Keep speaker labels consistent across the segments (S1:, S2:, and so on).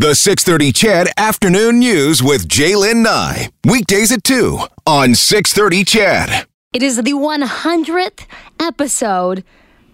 S1: The 630 CHED Afternoon News with J'lyn Nye. Weekdays at 2 on 630 CHED.
S2: It is the 100th episode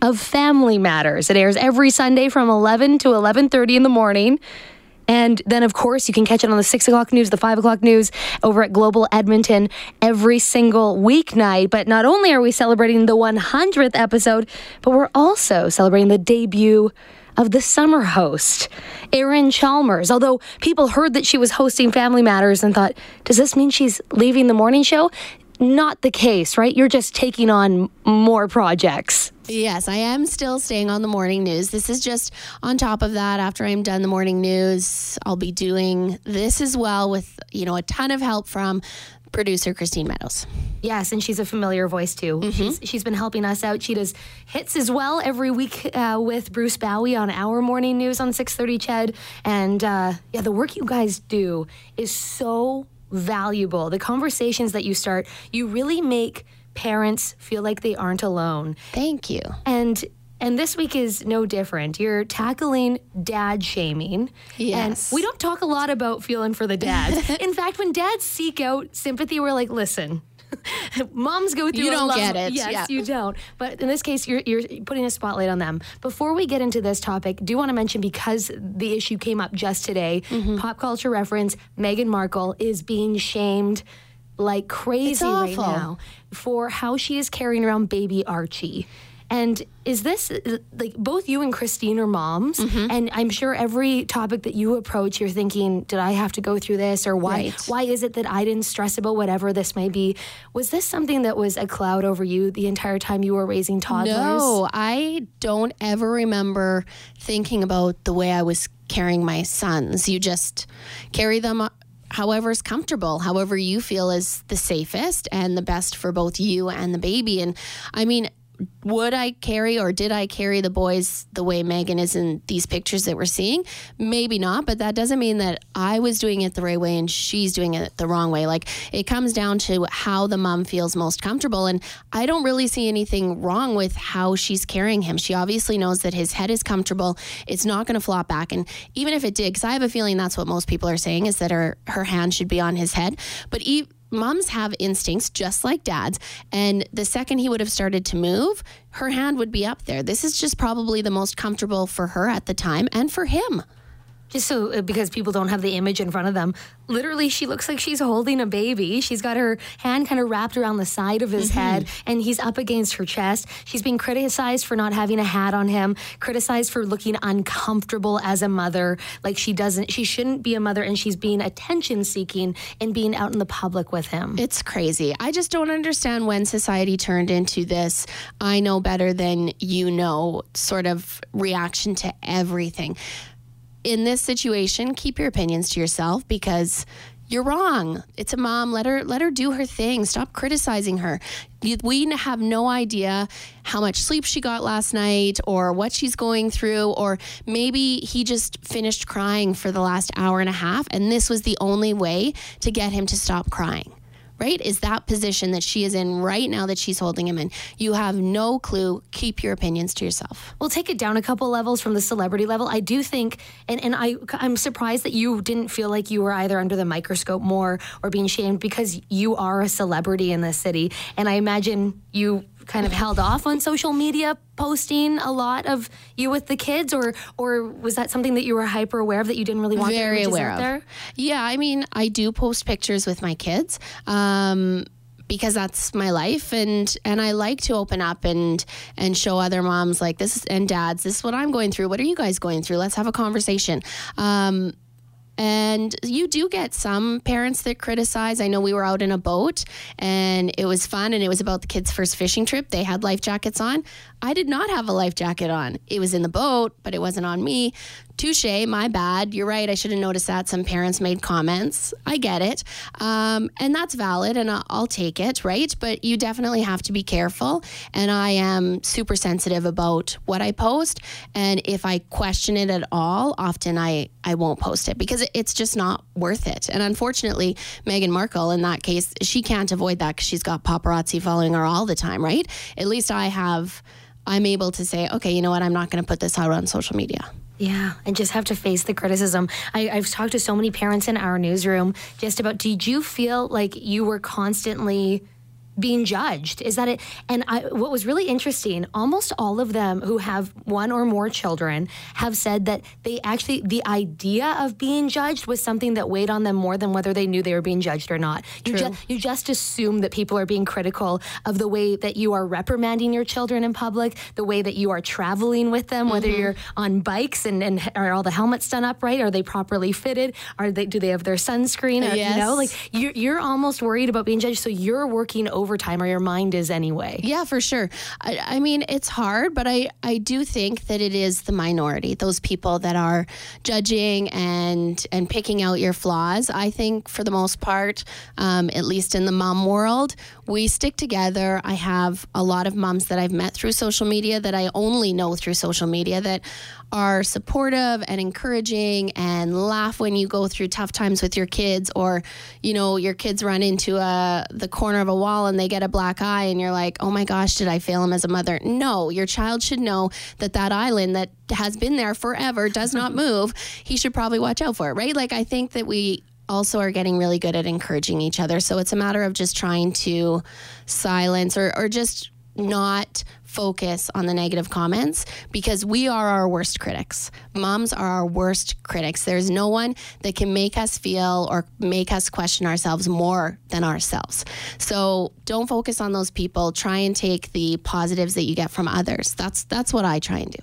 S2: of Family Matters. It airs every Sunday from 11 to 11.30 in the morning. And then, of course, you can catch it on the 6 o'clock news, the 5 o'clock news over at Global Edmonton every single weeknight. But not only are we celebrating the 100th episode, but we're also celebrating the debut of the summer host, Erin Chalmers. Although people heard that she was hosting Family Matters and thought, does this mean she's leaving the morning show? Not the case, right? You're just taking on more projects.
S3: Yes, I am still staying on the morning news. This is just on top of that. After I'm done the morning news, I'll be doing this as well with, you know, a ton of help from producer Christine Meadows.
S2: Yes, and she's a familiar voice too.
S3: Mm-hmm.
S2: She's, she's been helping us out. She does hits as well every week uh, with Bruce Bowie on our morning news on 6:30 Ched. And uh, yeah, the work you guys do is so valuable. The conversations that you start, you really make parents feel like they aren't alone.
S3: Thank you.
S2: And and this week is no different. You're tackling dad shaming.
S3: Yes.
S2: And we don't talk a lot about feeling for the dads. In fact, when dads seek out sympathy, we're like, listen, moms go through
S3: You don't get it.
S2: Yes,
S3: Yeah.
S2: you don't. But in this case, you're, you're putting a spotlight on them. Before we get into this topic, do want to mention because the issue came up just today,
S3: Mm-hmm.
S2: pop culture reference, Meghan Markle is being shamed like crazy right now for how she is carrying around baby Archie. And is this uh, like both you and Christine are moms?
S3: Mm-hmm.
S2: And I'm sure every topic that you approach, you're thinking, did I have to go through this? Or why,
S3: Right.
S2: why is it that I didn't stress about whatever this may be? Was this something that was a cloud over you the entire time you were raising toddlers?
S3: No, I don't ever remember thinking about the way I was carrying my sons. You just carry them however is comfortable, however you feel is the safest and the best for both you and the baby. And I mean, would I carry or did I carry the boys the way Meghan is in these pictures that we're seeing? Maybe not, but that doesn't mean that I was doing it the right way and she's doing it the wrong way. Like it comes down to how the mom feels most comfortable. And I don't really see anything wrong with how she's carrying him. She obviously knows that his head is comfortable. It's not going to flop back. And even if it did, because I have a feeling that's what most people are saying is that her, her hand should be on his head. But e- moms have instincts just like dads. And the second he would have started to move, her hand would be up there. This is just probably the most comfortable for her at the time and for him.
S2: Just so uh, because people don't have the image in front of them, literally, she looks like she's holding a baby. She's got her hand kind of wrapped around the side of his head, and he's up against her chest. She's being criticized for not having a hat on him, criticized for looking uncomfortable as a mother, like she doesn't, she shouldn't be a mother, and she's being attention seeking and being out in the public with him.
S3: It's crazy. I just don't understand when society turned into this I know better than you know sort of reaction to everything. In this situation, keep your opinions to yourself because you're wrong. It's a mom. Let her let her do her thing. Stop criticizing her. We have no idea how much sleep she got last night or what she's going through or maybe he just finished crying for the last hour and a half and this was the only way to get him to stop crying right? Is that position that she is in right now that she's holding him in. You have no clue. Keep your opinions to yourself.
S2: We'll take it down a couple levels from the celebrity level. I do think, and, and I, I'm surprised that you didn't feel like you were either under the microscope more or being shamed because you are a celebrity in this city. And I imagine you kind of held off on social media posting a lot of you with the kids, or or was that something that you were hyper aware of that you didn't really want
S3: Very
S2: images
S3: aware
S2: out
S3: of.
S2: there?
S3: Yeah, I mean, I do post pictures with my kids. Um, because that's my life and and I like to open up and and show other moms like this and dads this is what I'm going through what are you guys going through let's have a conversation um, and you do get some parents that criticize. I know we were out in a boat and it was fun and it was about the kids' first fishing trip. They had life jackets on. I did not have a life jacket on. It was in the boat, but it wasn't on me. Touche, my bad. You're right. I should have noticed that. Some parents made comments. I get it. Um, and that's valid and I'll, I'll take it, right? But you definitely have to be careful. And I am super sensitive about what I post. And if I question it at all, often I, I won't post it because it's just not worth it. And unfortunately, Meghan Markle, in that case, she can't avoid that because she's got paparazzi following her all the time, right? At least I have, I'm able to say, okay, you know what? I'm not going to put this out on social media.
S2: Yeah, and just have to face the criticism. I, I've talked to so many parents in our newsroom just about did you feel like you were constantly being judged. Is that it? And I, what was really interesting, almost all of them who have one or more children have said that they actually, the idea of being judged was something that weighed on them more than whether they knew they were being judged or not. You, ju- you just assume that people are being critical of the way that you are reprimanding your children in public, the way that you are traveling with them, whether
S3: Mm-hmm.
S2: you're on bikes and, and are all the helmets done up right? Are they properly fitted? Are they, do they have their sunscreen? Or, You know, like you're, you're almost worried about being judged. So you're working overtime or your mind is anyway.
S3: Yeah, for sure. I, I mean, it's hard, but I, I do think that it is the minority, those people that are judging and and picking out your flaws. I think for the most part, um, at least in the mom world, we stick together. I have a lot of moms that I've met through social media that I only know through social media that are supportive and encouraging and laugh when you go through tough times with your kids or you know your kids run into a the corner of a wall and they get a black eye and you're like oh my gosh did i fail him as a mother? No your child should know that that island that has been there forever does not move. He should probably watch out for it right? Like i think that we also are getting really good at encouraging each other. So it's a matter of just trying to silence or, or just not focus on the negative comments because we are our worst critics. Moms are our worst critics. There's no one that can make us feel or make us question ourselves more than ourselves. So don't focus on those people. Try and take the positives that you get from others. That's that's what I try and do.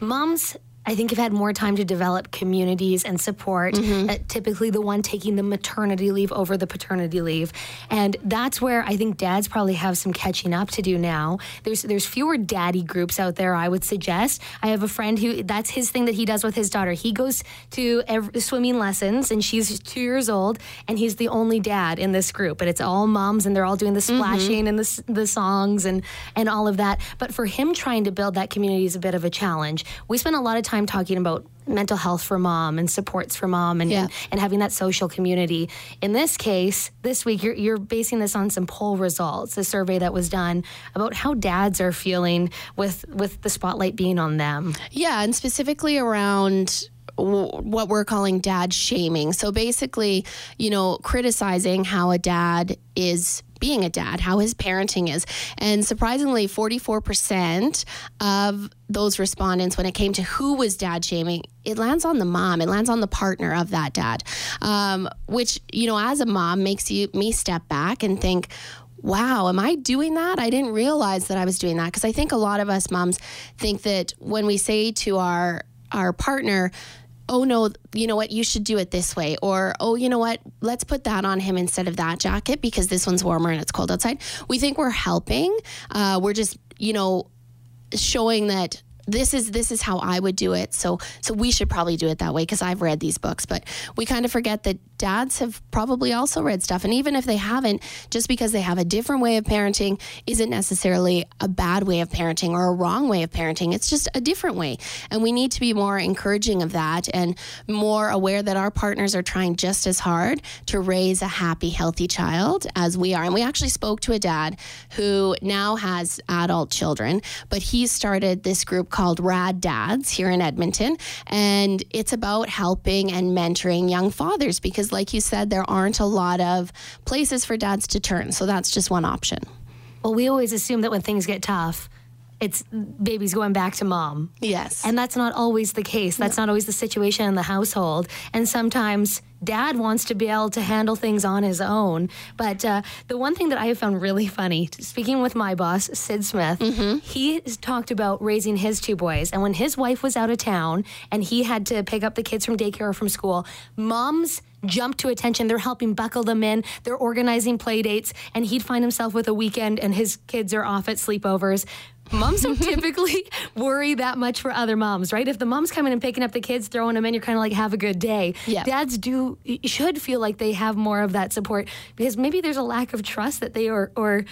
S2: Moms, I think, have had more time to develop communities and support.
S3: Mm-hmm.
S2: Uh, typically, the one taking the maternity leave over the paternity leave, and that's where I think dads probably have some catching up to do now. There's there's fewer daddy groups out there. I would suggest. I have a friend who that's his thing that he does with his daughter. He goes to ev swimming lessons, and she's two years old, and he's the only dad in this group. And it's all moms, and they're all doing the
S3: Mm-hmm.
S2: splashing and the the songs and and all of that. But for him, trying to build that community is a bit of a challenge. We spent a lot of time talking about mental health for mom and supports for mom and,
S3: Yeah.
S2: and, and having that social community. In this case, this week, you're, you're basing this on some poll results, a survey that was done about how dads are feeling with, with the spotlight being on them.
S3: Yeah, and specifically around what we're calling dad shaming. So basically, you know, criticizing how a dad is being a dad, how his parenting is. And surprisingly, 44% of those respondents, when it came to who was dad shaming, it lands on the mom. It lands on the partner of that dad, um, which, you know, as a mom makes you me step back and think, wow, am I doing that? I didn't realize that I was doing that because I think a lot of us moms think that when we say to our our partner, "Oh no, you know what? You should do it this way," or "Oh, you know what? Let's put that on him instead of that jacket because this one's warmer and it's cold outside." We think we're helping. Uh, we're just, you know, showing that this is this is how I would do it. So so we should probably do it that way because I've read these books. But we kind of forget that dads have probably also read stuff, and even if they haven't, just because they have a different way of parenting isn't necessarily a bad way of parenting or a wrong way of parenting. It's just a different way, and we need to be more encouraging of that and more aware that our partners are trying just as hard to raise a happy, healthy child as we are. And we actually spoke to a dad who now has adult children, but he started this group called Rad Dads here in Edmonton. And it's about helping and mentoring young fathers because, like you said, there aren't a lot of places for dads to turn. So that's just one option.
S2: Well, we always assume that when things get tough, it's babies going back to mom.
S3: Yes.
S2: And that's not always the case. That's not always the situation in the household. And sometimes dad wants to be able to handle things on his own. But uh, the one thing that I have found really funny, speaking with my boss, Sid Smith, he has talked about raising his two boys. And when his wife was out of town and he had to pick up the kids from daycare or from school, moms jump to attention. They're helping buckle them in. They're organizing play dates, and he'd find himself with a weekend, and his kids are off at sleepovers. Moms don't typically worry that much for other moms, right? If the mom's coming and picking up the kids, throwing them in, you're kind of like, have a good day.
S3: Yeah.
S2: Dads do should feel like they have more of that support because maybe there's a lack of trust that they are or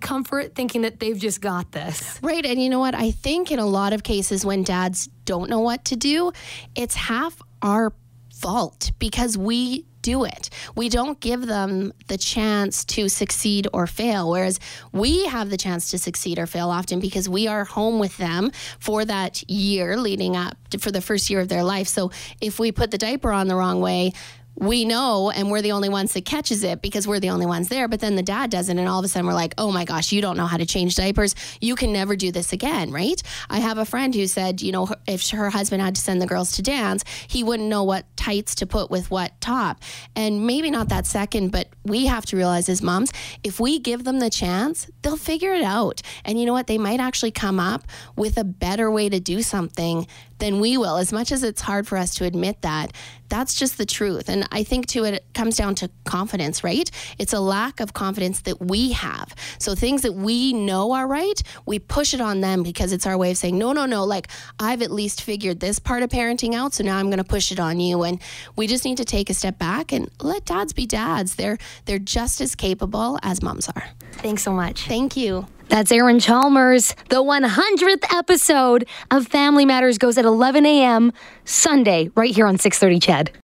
S2: comfort thinking that they've just got this.
S3: Right. And you know what? I think in a lot of cases when dads don't know what to do, it's half our fault because we do it. We don't give them the chance to succeed or fail, whereas we have the chance to succeed or fail often because we are home with them for that year leading up to, for the first year of their life. So if we put the diaper on the wrong way, we know and we're the only ones that catches it because we're the only ones there but then the dad doesn't and all of a sudden we're like oh my gosh you don't know how to change diapers. You can never do this again right? I have a friend who said you know if her husband had to send the girls to dance he wouldn't know what tights to put with what top. And maybe not that second but we have to realize as moms if we give them the chance they'll figure it out. And you know what? They might actually come up with a better way to do something than we will. As much as it's hard for us to admit that, that's just the truth. And I think too, it comes down to confidence, right? It's a lack of confidence that we have. So things that we know are right, we push it on them because it's our way of saying, no, no, no, like I've at least figured this part of parenting out. So now I'm going to push it on you. And we just need to take a step back and let dads be dads. They're, they're just as capable as moms are.
S2: Thanks so much.
S3: Thank you.
S2: That's Erin Chalmers. The 100th episode of Family Matters goes at 11 a.m. Sunday, right here on 630 CHED.